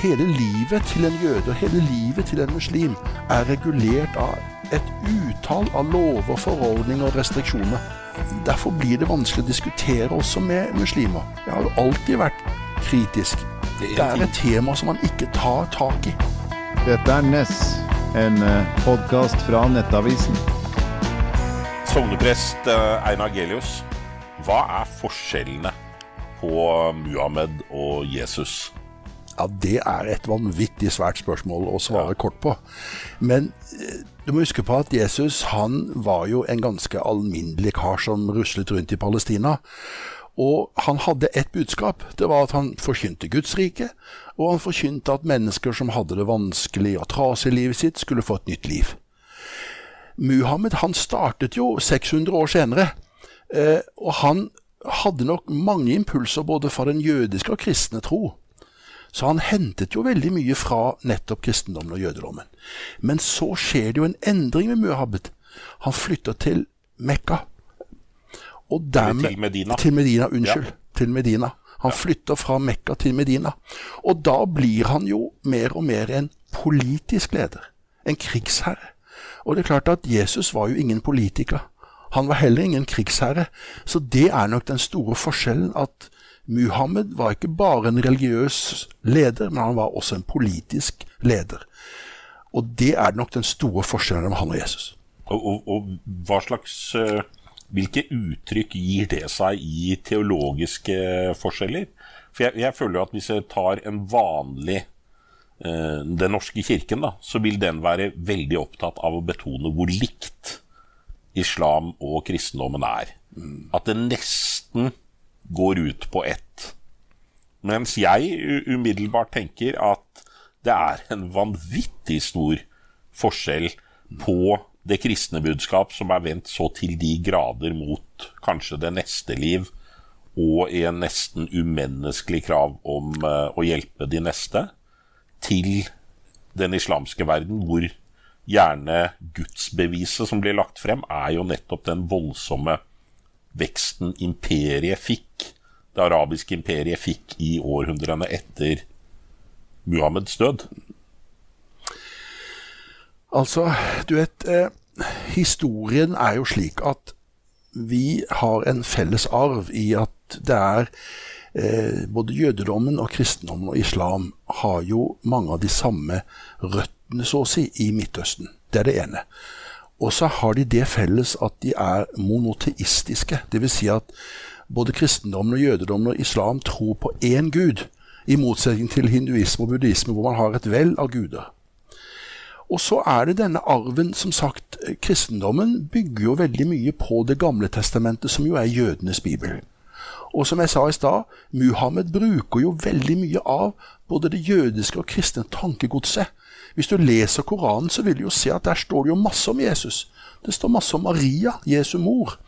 hele livet til en jøde og hele livet til en muslim er regulert av et utall av lover, forordninger og restriksjoner. Derfor blir det vanskelig å diskutere også med muslimer. Jeg har jo alltid vært kritisk. Det er et tema som man ikke tar tak i. Dette er Ness, en podkast fra Nettavisen. Sogneprest eh, Einar Gelius, hva er forskjellene på Muhammed og Jesus? Ja, Det er et vanvittig svært spørsmål å svare kort på. Men eh, du må huske på at Jesus han var jo en ganske alminnelig kar som ruslet rundt i Palestina. Og han hadde ett budskap. Det var at han forkynte Guds rike, og han forkynte at mennesker som hadde det vanskelig og trasig i livet sitt, skulle få et nytt liv. Muhammed han startet jo 600 år senere, eh, og han hadde nok mange impulser både fra den jødiske og kristne tro. Så han hentet jo veldig mye fra nettopp kristendommen og jødedommen. Men så skjer det jo en endring med Muhammed. Han flytter til Mekka. Og dermed, til Medina. Til Medina, unnskyld. Ja. Til Medina. Han flytter fra Mekka til Medina. Og da blir han jo mer og mer en politisk leder. En krigsherre. Og det er klart at Jesus var jo ingen politiker. Han var heller ingen krigsherre. Så det er nok den store forskjellen at Muhammed var ikke bare en religiøs leder, men han var også en politisk leder. Og det er nok den store forskjellen mellom han og Jesus. Og, og, og hva slags uh, Hvilke uttrykk gir det seg i teologiske forskjeller? For jeg, jeg føler at hvis jeg tar en vanlig uh, Den norske kirken, da, så vil den være veldig opptatt av å betone hvor likt islam og kristendommen er. Mm. At det nesten går ut på ett. Mens jeg umiddelbart tenker at det er en vanvittig stor forskjell på det kristne budskap som er vendt så til de grader mot kanskje det neste liv, og en nesten umenneskelig krav om uh, å hjelpe de neste, til den islamske verden, hvor gjerne gudsbeviset som blir lagt frem, er jo nettopp den voldsomme veksten imperiet fikk, det arabiske imperiet fikk i århundrene etter Muhammeds død? Altså, du vet eh, Historien er jo slik at vi har en felles arv i at det er eh, Både jødedommen og kristendommen og islam har jo mange av de samme røttene, så å si, i Midtøsten. Det er det ene. Og så har de det felles at de er monoteistiske. Dvs. Si at både kristendommen og jødedommen og islam tror på én gud, i motsetning til hinduisme og buddhisme, hvor man har et vell av guder. Og så er det denne arven, som sagt, kristendommen bygger jo veldig mye på Det gamle testamentet, som jo er jødenes bibel. Og som jeg sa i stad, Muhammed bruker jo veldig mye av både det jødiske og kristne tankegodset hvis du leser Koranen, så vil du jo se at der står det jo masse om Jesus. Det står masse om Maria, Jesu mor.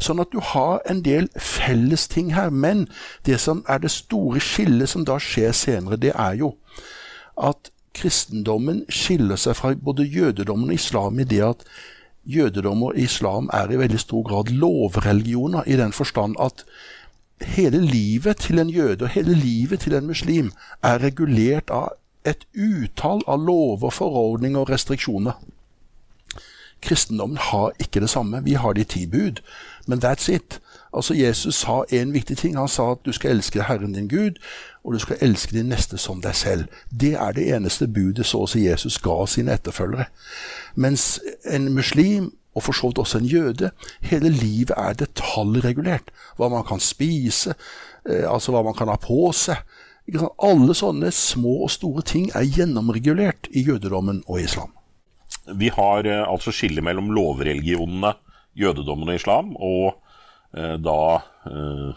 Sånn at du har en del felles ting her. Men det som er det store skillet som da skjer senere, det er jo at kristendommen skiller seg fra både jødedommen og islam i det at jødedom og islam er i veldig stor grad lovreligioner, i den forstand at hele livet til en jøde og hele livet til en muslim er regulert av et utall av lover, forordninger og restriksjoner. Kristendommen har ikke det samme. Vi har de ti bud, men that's it. Altså Jesus sa en viktig ting. Han sa at du skal elske Herren din Gud, og du skal elske din neste som deg selv. Det er det eneste budet så å si Jesus ga sine etterfølgere. Mens en muslim, og for så vidt også en jøde, hele livet er detaljregulert. Hva man kan spise, eh, altså hva man kan ha på seg alle sånne små og store ting er gjennomregulert i jødedommen og islam. Vi har eh, altså skille mellom lovreligionene jødedommen og islam, og eh, da eh,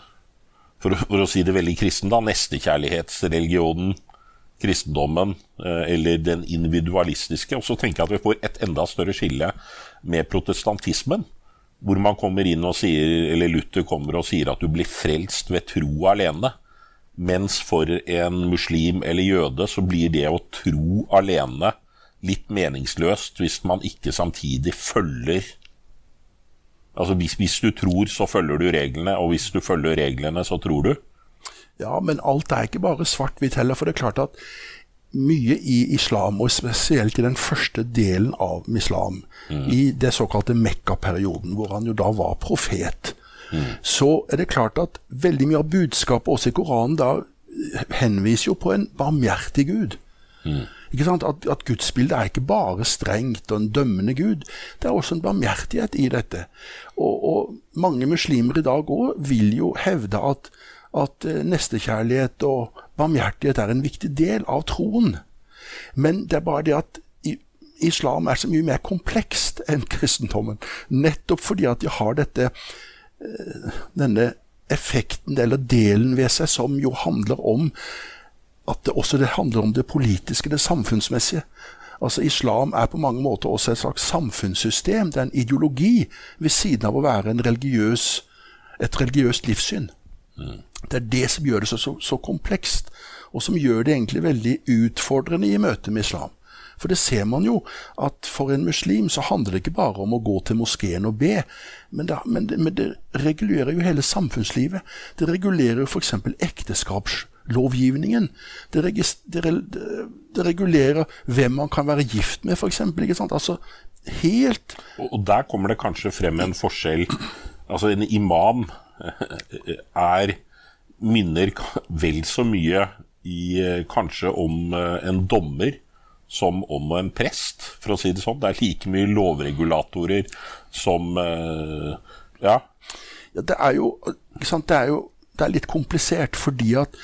for, for, å si det veldig kristen, da, nestekjærlighetsreligionen, kristendommen, eh, eller den individualistiske. Og så tenker jeg at vi får et enda større skille med protestantismen. Hvor man kommer inn og sier, eller Luther kommer og sier at du blir frelst ved tro alene. Mens for en muslim eller jøde så blir det å tro alene litt meningsløst hvis man ikke samtidig følger Altså hvis, hvis, du tror, så følger du reglene, og hvis du følger reglene, så tror du. Ja, men alt er ikke bare svart-hvitt heller. For det er klart at mye i islam, og spesielt i den første delen av islam, i det såkalte Mekka-perioden, hvor han jo da var profet, så er det klart at veldig mye av budskapet også i Koranen da henviser jo på en barmhjertig Gud. Ikke sant? At, at gudsbildet er ikke bare strengt og en dømmende Gud. Det er også en barmhjertighet i dette. Og, og mange muslimer i dag òg vil jo hevde at, at eh, nestekjærlighet og barmhjertighet er en viktig del av troen. Men det er bare det at islam er så mye mer komplekst enn kristendommen. Nettopp fordi at de har dette eh, denne effekten eller delen ved seg som jo handler om at det også det handler om det politiske, det samfunnsmessige. Altså Islam er på mange måter også et slags samfunnssystem. Det er en ideologi ved siden av å være religiøs, et religiøst livssyn. Det er det som gjør det så, så, så, komplekst, og som gjør det egentlig veldig utfordrende i møte med islam. For det ser man jo, at for en muslim så handler det ikke bare om å gå til moskeen og be, men det, men det, men det regulerer jo hele samfunnslivet. Det regulerer jo f.eks. ekteskapslovgivningen. Det, det, det, regulerer hvem man kan være gift med, f.eks. Altså helt og, der kommer det kanskje frem en forskjell. Altså en imam er minner vel så mye i, kanskje om en dommer som om en prest, for å si det sånn. Det er like mye lovregulatorer som uh, ja. ja. Det er jo det er jo det er litt komplisert, fordi at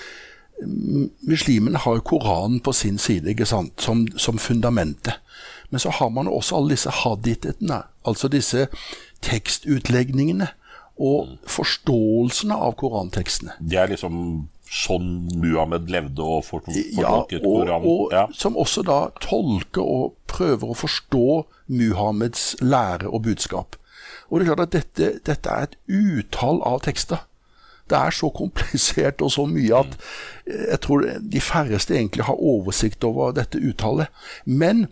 muslimene har Koranen på sin side ikke sant? Som, som fundamentet. Men så har man også alle disse hadithetene, altså disse tekstutlegningene og forståelsene av korantekstene. Det er liksom sånn Muhammed levde og fortolket ja, Koranen. Og, ja. Som også da tolker og prøver å forstå Muhammeds lære og budskap. Og det er klart at dette, dette er et utall av tekster. Det er så komplisert og så mye at jeg tror de færreste egentlig har oversikt over dette uttalet. Men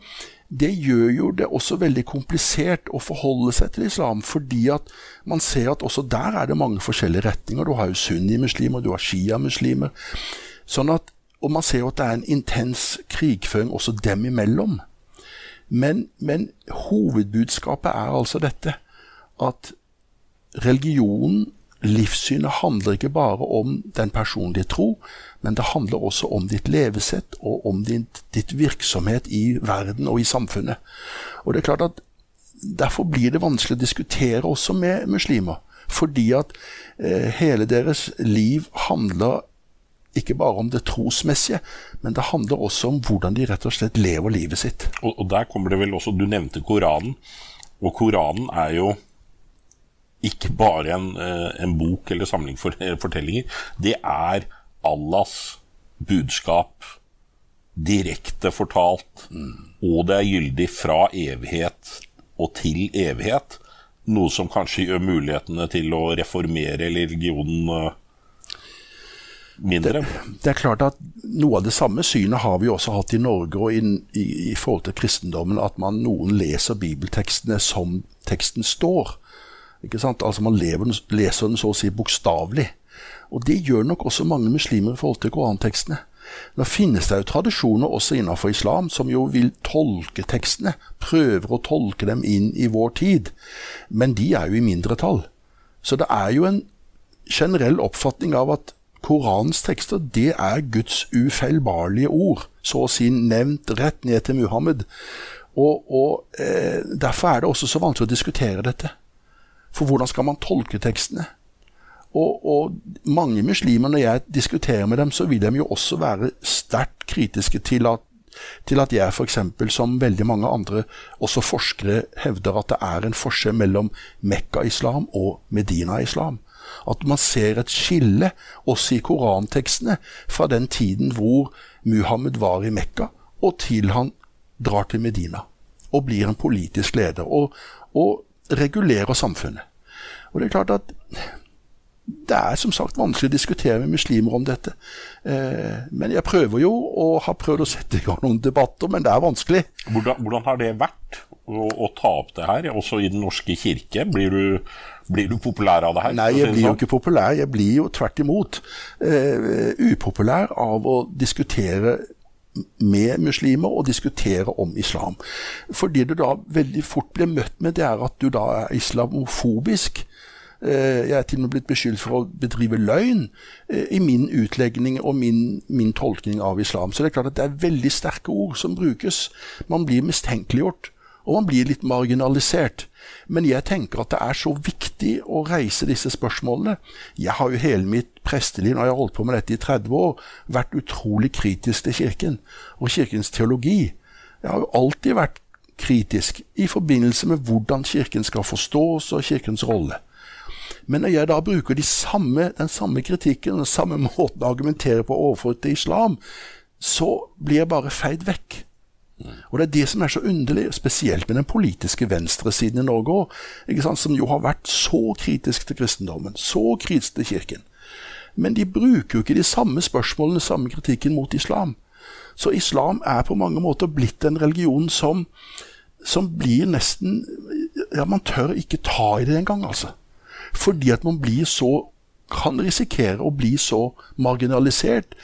det gjør jo det også veldig komplisert å forholde seg til islam, fordi at man ser at også der er det mange forskjellige retninger. Du har jo sunni-muslimer, du har shia-muslimer. Sånn og man ser jo at det er en intens krigføring også dem imellom. Men, men hovedbudskapet er altså dette at religionen livssynet handler ikke bare om den personlige tro, men det handler også om ditt levesett og om din, ditt virksomhet i verden og i samfunnet. Og det er klart at Derfor blir det vanskelig å diskutere også med muslimer. Fordi at eh, hele deres liv handler ikke bare om det trosmessige, men det handler også om hvordan de rett og slett lever livet sitt. Og, og der kommer det vel også Du nevnte Koranen. Og Koranen er jo ikke bare en, eh, en bok eller samling for, eh, fortellinger. Det er Allahs budskap direkte fortalt, mm. og det er gyldig fra evighet og til evighet. Noe som kanskje gjør mulighetene til å reformere religionen eh, mindre. Det, det, er klart at Noe av det samme synet har vi også hatt i Norge og i, i, i forhold til kristendommen. At man noen leser bibeltekstene som teksten står. Ikke sant? Altså Man lever, leser den så å si bokstavelig. Og det gjør nok også mange muslimer i forhold til korantekstene. Nå finnes det jo tradisjoner også innenfor islam som jo vil tolke tekstene, prøver å tolke dem inn i vår tid, men de er jo i mindretall. Så det er jo en generell oppfatning av at Koranens tekster det er Guds ufeilbarlige ord, så å si nevnt rett ned til Muhammed. Og, og eh, Derfor er det også så vanskelig å diskutere dette. For hvordan skal man tolke tekstene? Og, og, mange muslimer, når jeg diskuterer med dem, så vil de jo også være sterkt kritiske til at, til at jeg f.eks., som veldig mange andre, også forskere, hevder at det er en forskjell mellom Mekka-islam og Medina-islam. At man ser et skille også i korantekstene fra den tiden hvor Muhammed var i Mekka, og til han drar til Medina og blir en politisk leder. Og, og regulerer samfunnet. Og det er klart at det er som sagt vanskelig å diskutere med muslimer om dette. Eh, men jeg prøver jo, og har prøvd å sette i gang noen debatter, men det er vanskelig. Hvordan, hvordan har det vært å, å, ta opp det her, også i Den norske kirke? Blir du, blir du populær av det her? Nei, jeg blir jo sånn? ikke populær. Jeg blir jo tvert imot eh, upopulær av å diskutere med muslimer og diskutere om islam. Fordi du da veldig fort blir møtt med, det er at du da er islamofobisk. Eh, jeg er til og med blitt beskyldt for å bedrive løgn eh, i min utlegning og min, min, tolkning av islam. Så det er klart at det er veldig sterke ord som brukes. Man blir mistenkeliggjort, og man blir litt marginalisert. Men jeg tenker at det er så viktig å reise disse spørsmålene. Jeg har jo hele mitt presteliv, når jeg har holdt på med dette i 30 år, vært utrolig kritisk til Kirken og Kirkens teologi. Jeg har jo alltid vært kritisk i forbindelse med hvordan Kirken skal forstås og Kirkens rolle. Men når jeg da bruker de samme, den samme kritikken den samme måten å argumentere på overfor til islam, så blir jeg bare feid vekk. Og Det er det som er så underlig, spesielt med den politiske venstresiden i Norge òg, som jo har vært så kritisk til kristendommen, så kritisk til Kirken. Men de bruker jo ikke de samme spørsmålene, samme kritikken mot islam. Så islam er på mange måter blitt en religion som, som blir nesten Ja, man tør ikke ta i det engang, altså. Fordi at man blir så kan risikere å bli så marginalisert.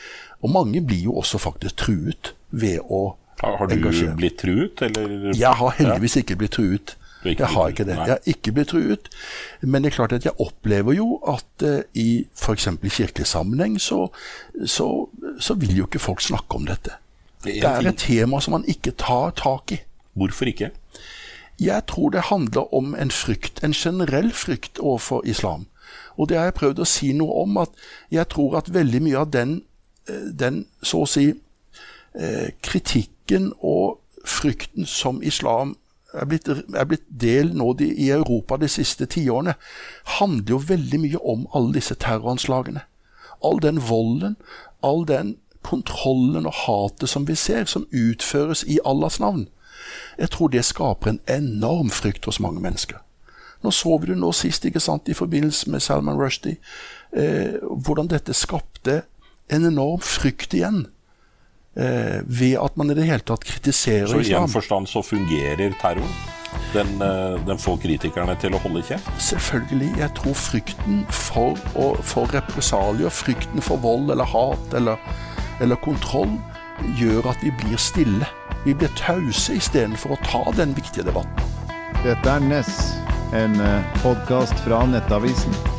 Og mange blir jo også faktisk truet ved å har, du engasjert. blitt truet, eller? Jeg har heldigvis ikke blitt truet. Ikke jeg har ikke det. Nei. Jeg har ikke blitt truet. Men det er klart at jeg opplever jo at uh, i f.eks. kirkelig sammenheng så, så, så, vil jo ikke folk snakke om dette. Det er, det er et tema som man ikke tar tak i. Hvorfor ikke? Jeg tror det handler om en frykt, en generell frykt overfor islam. Og det har jeg prøvd å si noe om, at jeg tror at veldig mye av den, eh, den så å si, eh, kritikken og frykten som islam er blitt, er blitt del nå de, i Europa de siste tiårene, handler jo veldig mye om alle disse terroranslagene. All den volden, all den kontrollen og hatet som vi ser, som utføres i Allahs navn. Jeg tror det skaper en enorm frykt hos mange mennesker. Nå så vi det nå sist ikke sant, i forbindelse med Salman Rushdie, eh, hvordan dette skapte en enorm frykt igjen. Eh, ved at man i det hele tatt kritiserer islam. Så i en forstand så fungerer terror? Den, eh, den, får kritikerne til å holde kjeft? Selvfølgelig. Jeg tror frykten for, for represalier, frykten for vold eller hat eller, eller kontroll, gjør at vi blir stille. Vi blir tause istedenfor å ta den viktige debatten. Dette er Ness, en eh, podkast fra Nettavisen.